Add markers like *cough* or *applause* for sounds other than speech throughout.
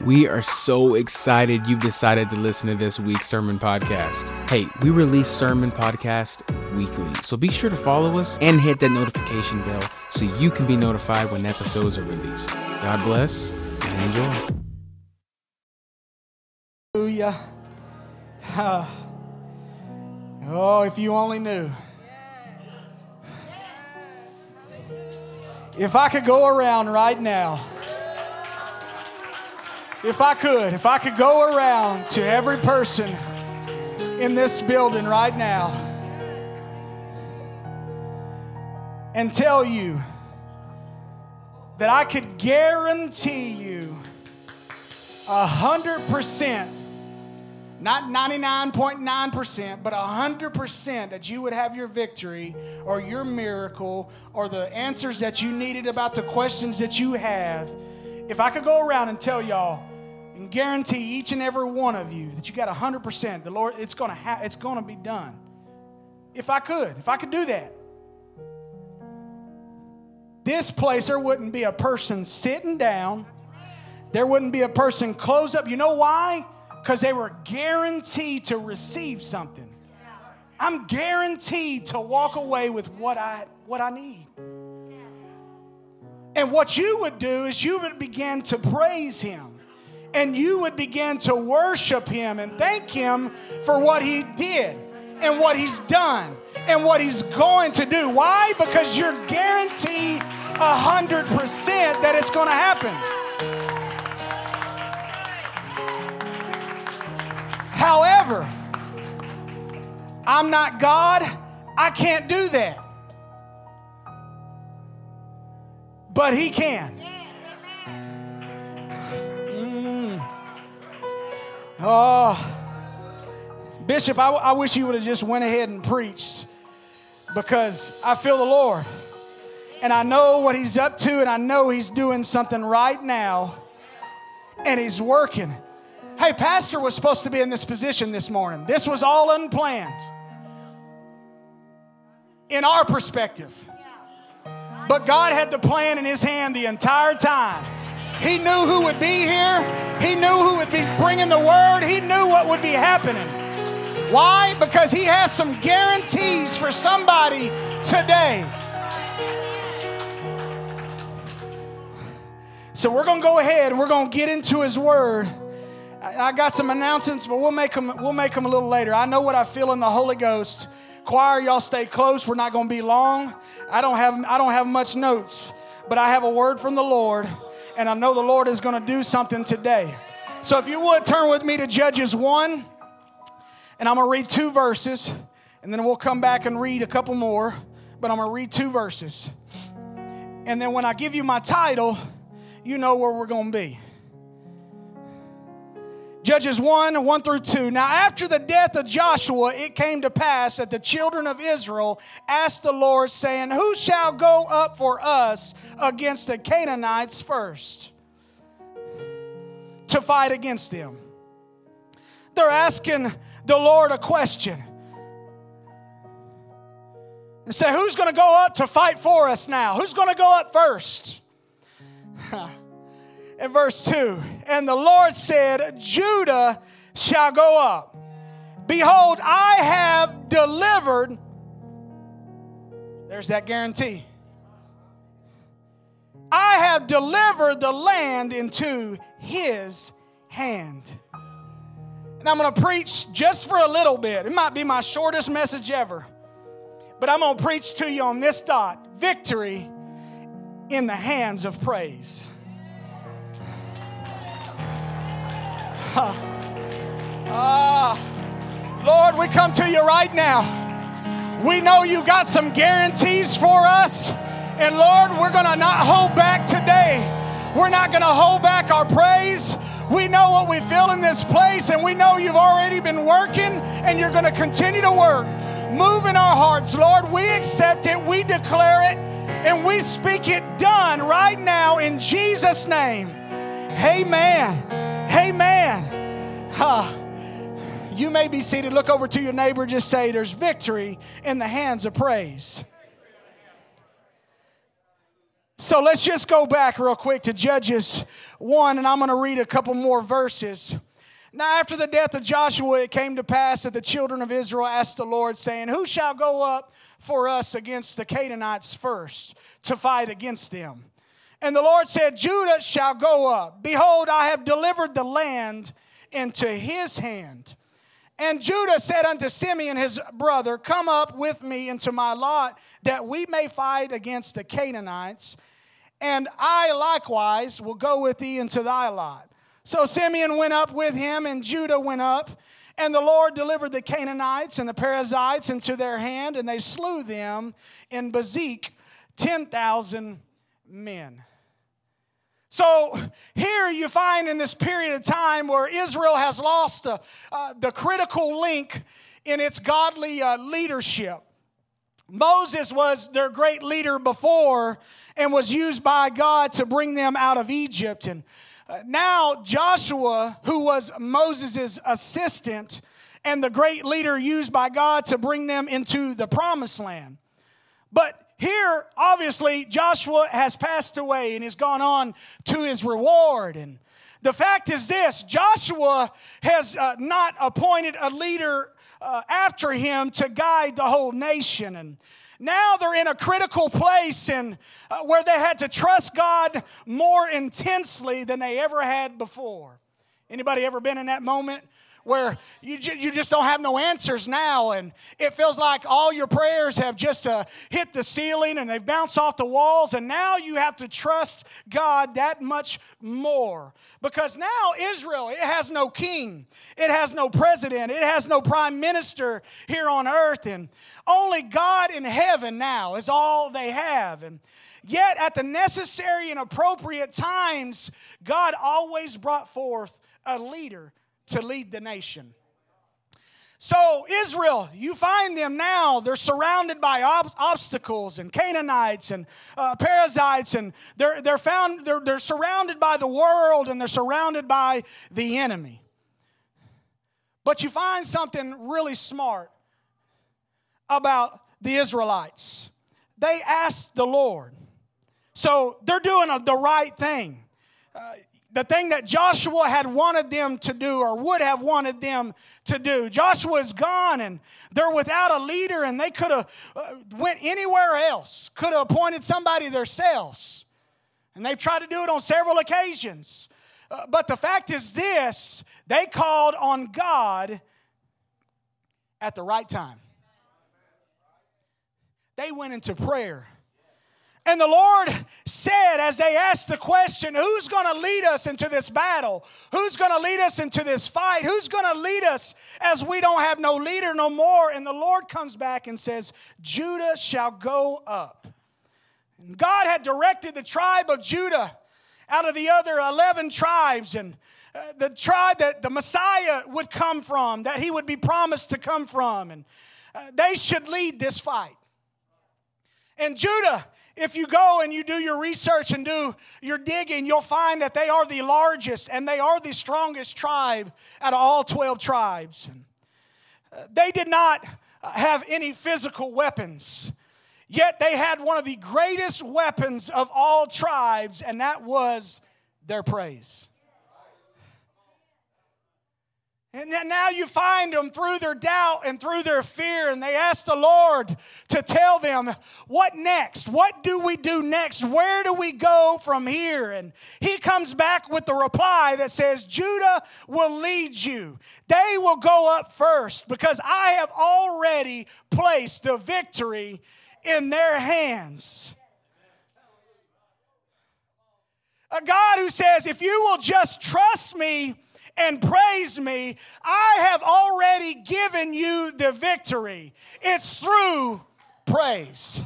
We are so excited you've decided to listen to this week's sermon podcast. Hey, we release sermon podcast weekly, so be sure to follow us and hit that notification bell so you can be notified when episodes are released. God bless and enjoy. Hallelujah. *sighs* Oh, if you only knew. If I could go around right now, if I could, if I could go around to every person in this building right now and tell you that I could guarantee you a hundred percent, not 99.9%, but a hundred percent that you would have your victory or your miracle or the answers that you needed about the questions that you have. If I could go around and tell y'all and guarantee each and every one of you that you got 100%, the Lord, it's going to ha- it's going to be done. If I could, if I could do that. This place, there wouldn't be a person sitting down. There wouldn't be a person closed up. You know why? Because they were guaranteed to receive something. I'm guaranteed to walk away with what I what I need. And what you would do is you would begin to praise him and you would begin to worship him and thank him for what he did and what he's done and what he's going to do. Why? Because you're guaranteed a hundred percent that it's going to happen. However, I'm not God. I can't do that. But he can. Oh, Bishop, I, wish you would have just went ahead and preached because I feel the Lord. And I know what he's up to, and I know he's doing something right now, and he's working. Hey, Pastor was supposed to be in this position this morning. This was all unplanned in our perspective. But God had the plan in his hand the entire time. He knew who would be here. He knew who would be bringing the word. He knew what would be happening. Why? Because he has some guarantees for somebody today. So we're going to go ahead and we're going to get into his word. I got some announcements, but we'll make them we'll make them a little later. I know what I feel in the Holy Ghost. Choir, y'all stay close. We're not going to be long. I don't have I don't have much notes, but I have a word from the Lord and I know the Lord is going to do something today. So if you would turn with me to Judges 1, and I'm going to read two verses, and then we'll come back and read a couple more, but I'm going to read two verses. And then when I give you my title, you know where we're going to be. Judges 1 1 through 2. Now, after the death of Joshua, it came to pass that the children of Israel asked the Lord, saying, Who shall go up for us against the Canaanites first to fight against them? They're asking the Lord a question. And say, Who's going to go up to fight for us now? Who's going to go up first? In verse 2 And the Lord said, Judah shall go up. Behold, I have delivered, there's that guarantee. I have delivered the land into his hand. And I'm going to preach just for a little bit. It might be my shortest message ever. But I'm going to preach to you on this dot victory in the hands of praise. Ah, Lord, we come to you right now. We know you got some guarantees for us. And Lord, we're going to not hold back today. We're not going to hold back our praise. We know what we feel in this place, and we know you've already been working, and you're going to continue to work. Move in our hearts, Lord. We accept it, we declare it, and we speak it done right now in Jesus' name. Amen. Amen. Huh. You may be seated. Look over to your neighbor. Just say, There's victory in the hands of praise. So let's just go back real quick to Judges 1, and I'm going to read a couple more verses. Now, after the death of Joshua, it came to pass that the children of Israel asked the Lord, saying, Who shall go up for us against the Canaanites first to fight against them? And the Lord said, Judah shall go up. Behold, I have delivered the land into his hand. And Judah said unto Simeon his brother, Come up with me into my lot, that we may fight against the Canaanites and I likewise will go with thee into thy lot. So Simeon went up with him, and Judah went up. And the Lord delivered the Canaanites and the Perizzites into their hand, and they slew them in Bezek, 10,000 men. So here you find in this period of time where Israel has lost uh, uh, the critical link in its godly uh, leadership. Moses was their great leader before and was used by God to bring them out of Egypt. And uh, now Joshua, who was Moses' assistant and the great leader used by God to bring them into the promised land. But here, obviously, Joshua has passed away and has gone on to his reward. And the fact is this Joshua has uh, not appointed a leader uh, after him to guide the whole nation. And now they're in a critical place and uh, where they had to trust God more intensely than they ever had before. Anybody ever been in that moment where you, you just don't have no answers now and it feels like all your prayers have just uh, hit the ceiling and they've bounced off the walls and now you have to trust god that much more. Because now israel it has no king it has no president it has no prime minister here on earth and only god in heaven now is all they have. And Yet, at the necessary and appropriate times, God always brought forth a leader to lead the nation. So, Israel, you find them now. They're surrounded by ob- obstacles and Canaanites and uh, Perizzites, and they're, they're, found, they're, they're surrounded by the world and they're surrounded by the enemy. But you find something really smart about the Israelites. They asked the Lord. So, they're doing a, the right thing. Uh, the thing that Joshua had wanted them to do or would have wanted them to do. Joshua is gone and they're without a leader and they could have uh, went anywhere else, could have appointed somebody themselves. And they've tried to do it on several occasions. Uh, but the fact is this, they called on God at the right time. They went into prayer. And the Lord said, as they asked the question, who's going to lead us into this battle? Who's going to lead us into this fight? Who's going to lead us as we don't have no leader no more? And the Lord comes back and says, Judah shall go up. And God had directed the tribe of Judah out of the other 11 tribes and uh, the tribe that the Messiah would come from, that he would be promised to come from. And uh, they should lead this fight. And Judah if you go and you do your research and do your digging, you'll find that they are the largest and they are the strongest tribe out of all 12 tribes. Uh, they did not have any physical weapons, yet they had one of the greatest weapons of all tribes, and that was their praise. And then now you find them through their doubt and through their fear, and they ask the Lord to tell them, What next? What do we do next? Where do we go from here? And he comes back with the reply that says, Judah will lead you. They will go up first because I have already placed the victory in their hands. A God who says, If you will just trust me, and praise me, I have already given you the victory. It's through praise.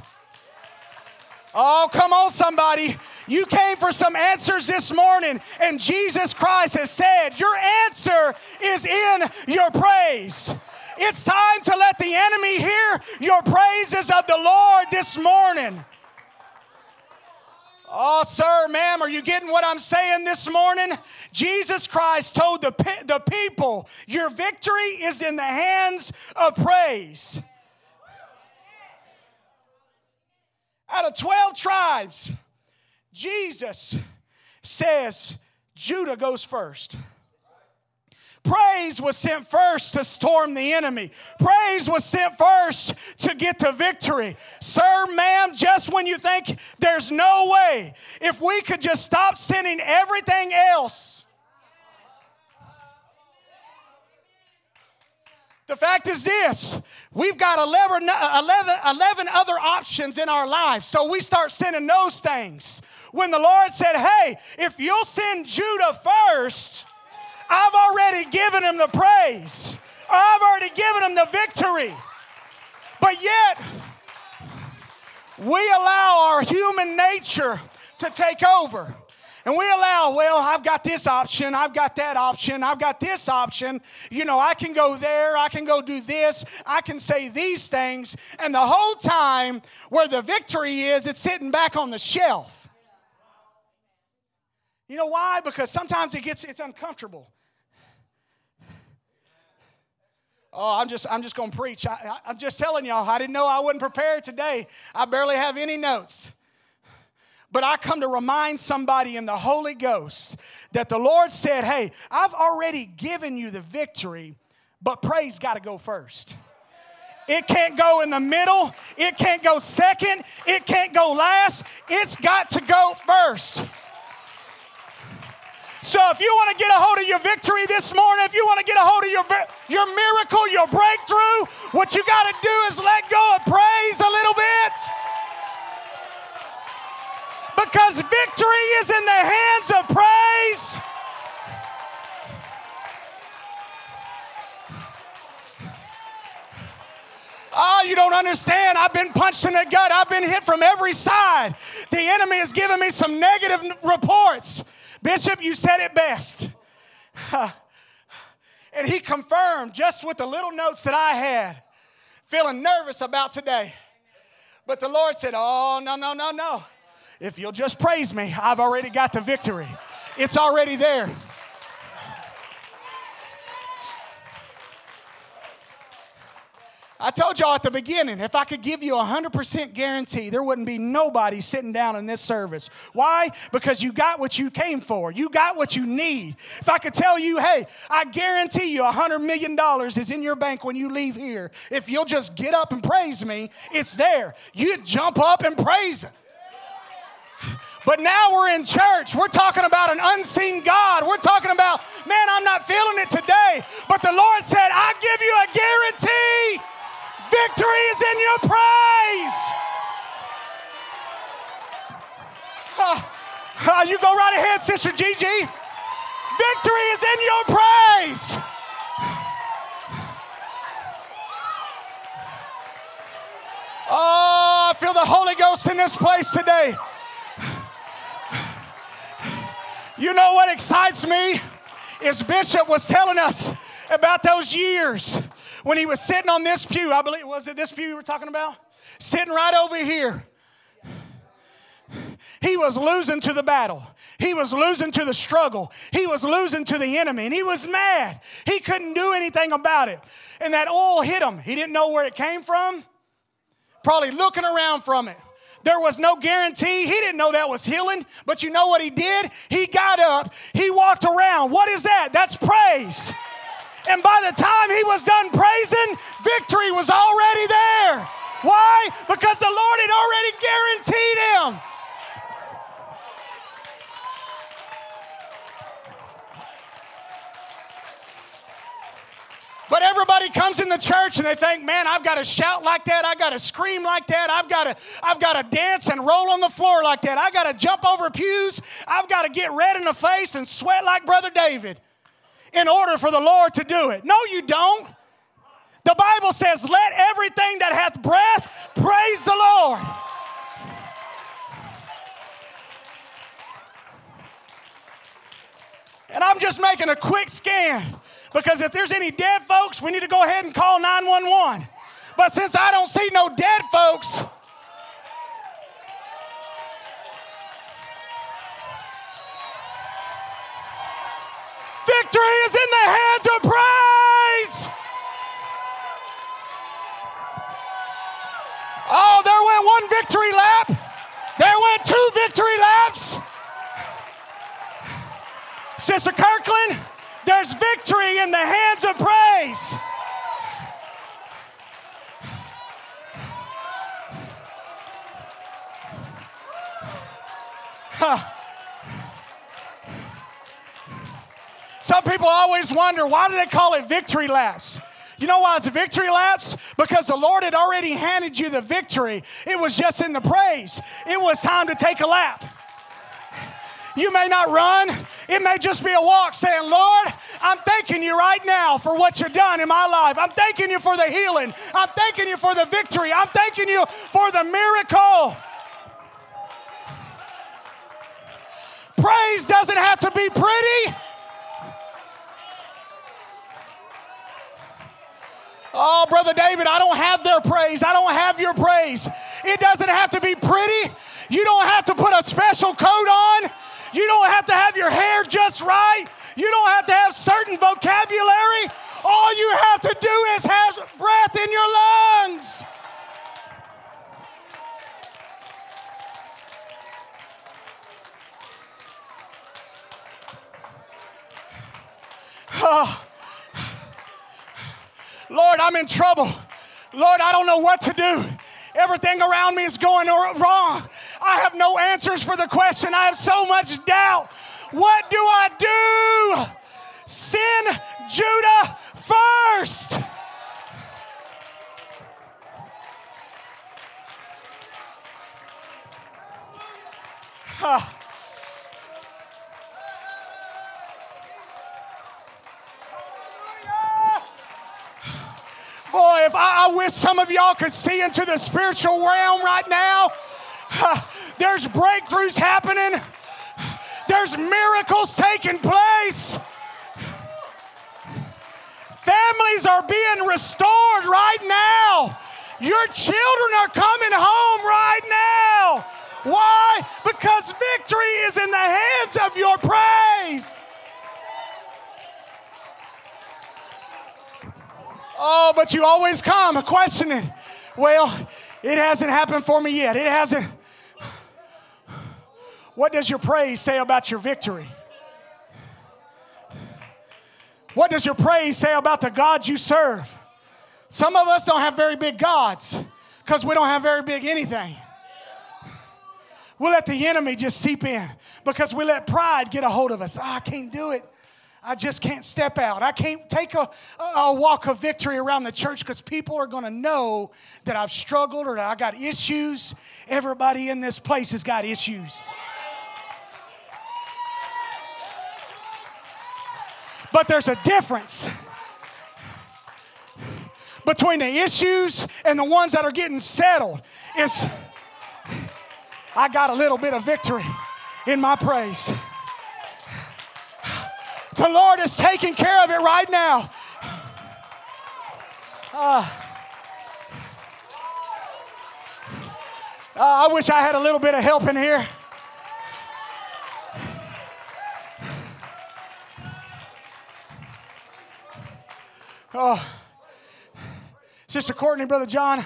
Oh, come on, somebody. You came for some answers this morning, and Jesus Christ has said, Your answer is in your praise. It's time to let the enemy hear your praises of the Lord this morning. Oh, sir, ma'am, are you getting what I'm saying this morning? Jesus Christ told the, the people, Your victory is in the hands of praise. Out of 12 tribes, Jesus says Judah goes first. Praise was sent first to storm the enemy. Praise was sent first to get the victory. Sir, ma'am, just when you think there's no way, if we could just stop sending everything else. The fact is this we've got 11, 11, 11 other options in our lives, so we start sending those things. When the Lord said, Hey, if you'll send Judah first, I've already given him the praise, I've already given him the victory. But yet, we allow our human nature to take over. And we allow, well, I've got this option, I've got that option, I've got this option. You know, I can go there, I can go do this, I can say these things. And the whole time, where the victory is, it's sitting back on the shelf. You know why? Because sometimes it gets it's uncomfortable. Oh, I'm just I'm just gonna preach. I, am just telling y'all. I didn't know I wasn't prepared today. I barely have any notes. But I come to remind somebody in the Holy Ghost that the Lord said, "Hey, I've already given you the victory, but praise got to go first. It can't go in the middle. It can't go second. It can't go last. It's got to go first." So if you want to get a hold of your victory this morning, if you want to get a hold of your, your miracle, your breakthrough, what you got to do is let go of praise a little bit. Because victory is in the hands of praise. Oh, you don't understand. I've been punched in the gut. I've been hit from every side. The enemy has given me some negative reports. Bishop, you said it best. *laughs* and he confirmed just with the little notes that I had, feeling nervous about today. But the Lord said, Oh, no, no, no, no. If you'll just praise me, I've already got the victory. It's already there. I told y'all at the beginning, if I could give you a 100% guarantee, there wouldn't be nobody sitting down in this service. Why? Because you got what you came for. You got what you need. If I could tell you, hey, I guarantee you a $100 million is in your bank when you leave here. If you'll just get up and praise me, it's there. You'd jump up and praise Him. But now we're in church. We're talking about an unseen God. We're talking about, man, I'm not feeling it today. But the Lord said, I give you a guarantee Victory is in your praise. Uh, uh, you go right ahead, Sister Gigi. Victory is in your praise. Oh, I feel the Holy Ghost in this place today. You know what excites me? Is Bishop was telling us about those years when he was sitting on this pew, I believe, was it this pew you were talking about? Sitting right over here. He was losing to the battle. He was losing to the struggle. He was losing to the enemy, and he was mad. He couldn't do anything about it. And that oil hit him. He didn't know where it came from, probably looking around from it. There was no guarantee. He didn't know that was healing, but you know what he did? He got up, he walked around. What is that? That's praise. And by the time he was done praising, victory was already there. Why? Because the Lord had already guaranteed him. But everybody comes in the church and they think, man, I've got to shout like that. I've got to scream like that. I've got to, I've got to dance and roll on the floor like that. I've got to jump over pews. I've got to get red in the face and sweat like Brother David in order for the Lord to do it. No, you don't. The Bible says, Let everything that hath breath praise the Lord. And I'm just making a quick scan because if there's any dead folks, we need to go ahead and call 911. But since I don't see no dead folks, Victory is in the hands of praise. Oh, there went one victory lap. There went two victory laps. Sister Kirkland, there's victory in the hands of praise. Huh. Some people always wonder why do they call it victory laps? You know why it's victory laps? Because the Lord had already handed you the victory. It was just in the praise. It was time to take a lap. You may not run, it may just be a walk saying, Lord, I'm thanking you right now for what you've done in my life. I'm thanking you for the healing. I'm thanking you for the victory. I'm thanking you for the miracle. Praise doesn't have to be pretty. Oh, Brother David, I don't have their praise. I don't have your praise. It doesn't have to be pretty. You don't have to put a special coat on. You don't have to have your hair just right. You don't have to have certain vocabulary. All you have to do is have breath in your lungs. Oh. Lord, I'm in trouble. Lord, I don't know what to do. Everything around me is going wrong. I have no answers for the question. I have so much doubt. What do I do? Send Judah first. Huh. Boy, if I, I wish some of y'all could see into the spiritual realm right now. There's breakthroughs happening. There's miracles taking place. Families are being restored right now. Your children are coming home right now. Why? Because victory is in the hands of your praise. Oh, but you always come questioning. Well, it hasn't happened for me yet. It hasn't. What does your praise say about your victory? What does your praise say about the God you serve? Some of us don't have very big gods because we don't have very big anything. We'll let the enemy just seep in because we let pride get a hold of us. Oh, I can't do it. I just can't step out. I can't take a, a walk of victory around the church because people are going to know that I've struggled or I got issues. Everybody in this place has got issues. But there's a difference between the issues and the ones that are getting settled. Is I got a little bit of victory in my praise. Lord is taking care of it right now. Uh, uh, I wish I had a little bit of help in here. Oh, Sister Courtney, Brother John,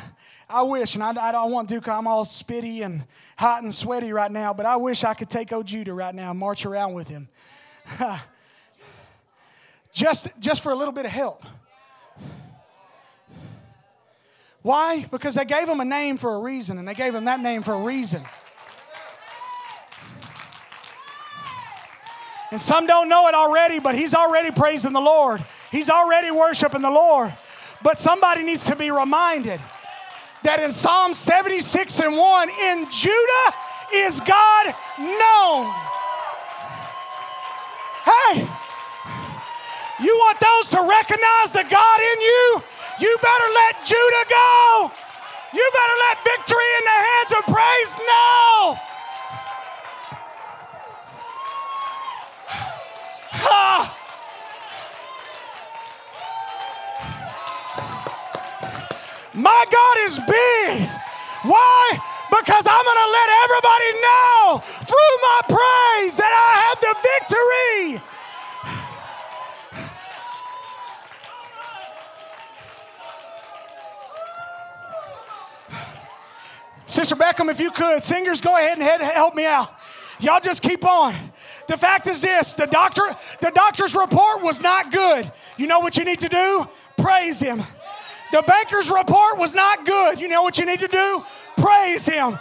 I wish, and I, I don't want to I'm all spitty and hot and sweaty right now, but I wish I could take old Judah right now and march around with him. *laughs* just, just for a little bit of help. Why? Because they gave him a name for a reason, and they gave him that name for a reason. And some don't know it already, but he's already praising the Lord. He's already worshiping the Lord. But somebody needs to be reminded that in Psalm 76 and 1, in Judah is God known. You want those to recognize the God in you? You better let Judah go. You better let victory in the hands of praise now. *sighs* My God is big. Why? Because I'm going to let everybody know through my praise that I have the victory. Sister Beckham, if you could, singers, go ahead and help me out. Y'all just keep on. The fact is this the doctor, the doctor's report was not good. You know what you need to do? Praise him. The banker's report was not good. You know what you need to do? Praise him.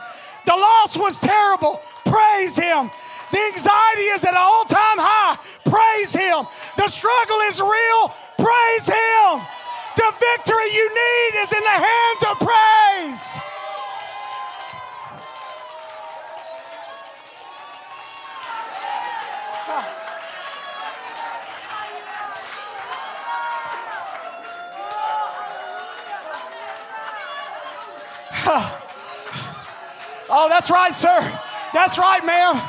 The loss was terrible. Praise him. The anxiety is at an all time high. Praise him. The struggle is real. Praise him. The victory you need is in the hands of praise. *sighs* Oh, that's right, sir. That's right, ma'am.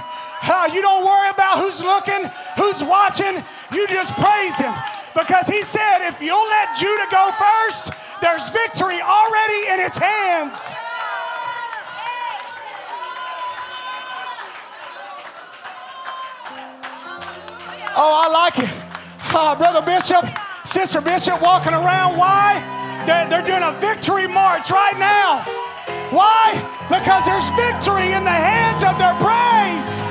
Uh, *sighs* you don't worry about who's looking, who's watching. You just praise him. Because he said, if you'll let Judah go first, there's victory already in its hands. Oh, I like it. Uh, Brother Bishop, Sister Bishop walking around. Why? They're, they're doing a victory march right now. Why? Because there's victory in the hands of their praise.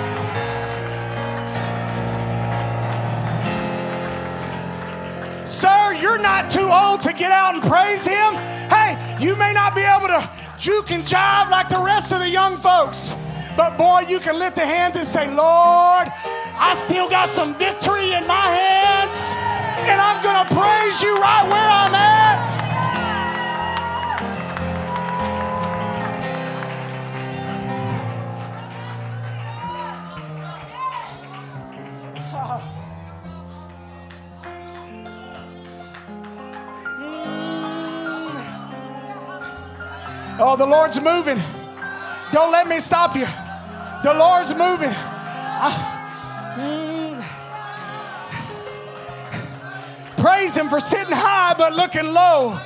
Sir, you're not too old to get out and praise Him. Hey, you may not be able to juke and jive like the rest of the young folks, but boy, you can lift the hands and say, Lord, I still got some victory in my hands, and I'm going to praise you right where I'm at. Oh, the Lord's moving. Don't let me stop you. The Lord's moving. mm. Praise Him for sitting high but looking low.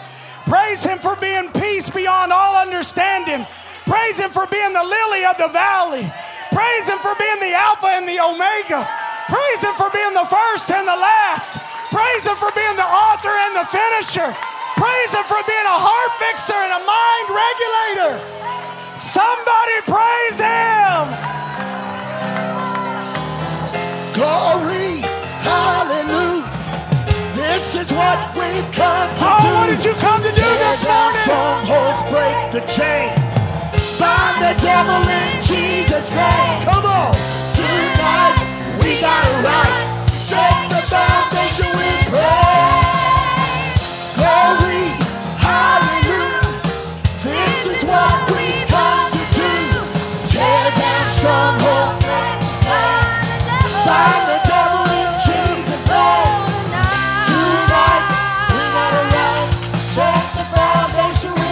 Praise Him for being peace beyond all understanding. Praise Him for being the lily of the valley. Praise Him for being the Alpha and the Omega. Praise Him for being the first and the last. Praise Him for being the author and the finisher. Praise Him for being a heart fixer and a mind regulator. Somebody praise Him. Glory, hallelujah. This is what we've come to oh, do. what did you come to do Tear this morning? strongholds, break the chains. Bind the devil in Jesus' name. Come on. Tonight we got it right. Shake the foundation stronghold by the devil.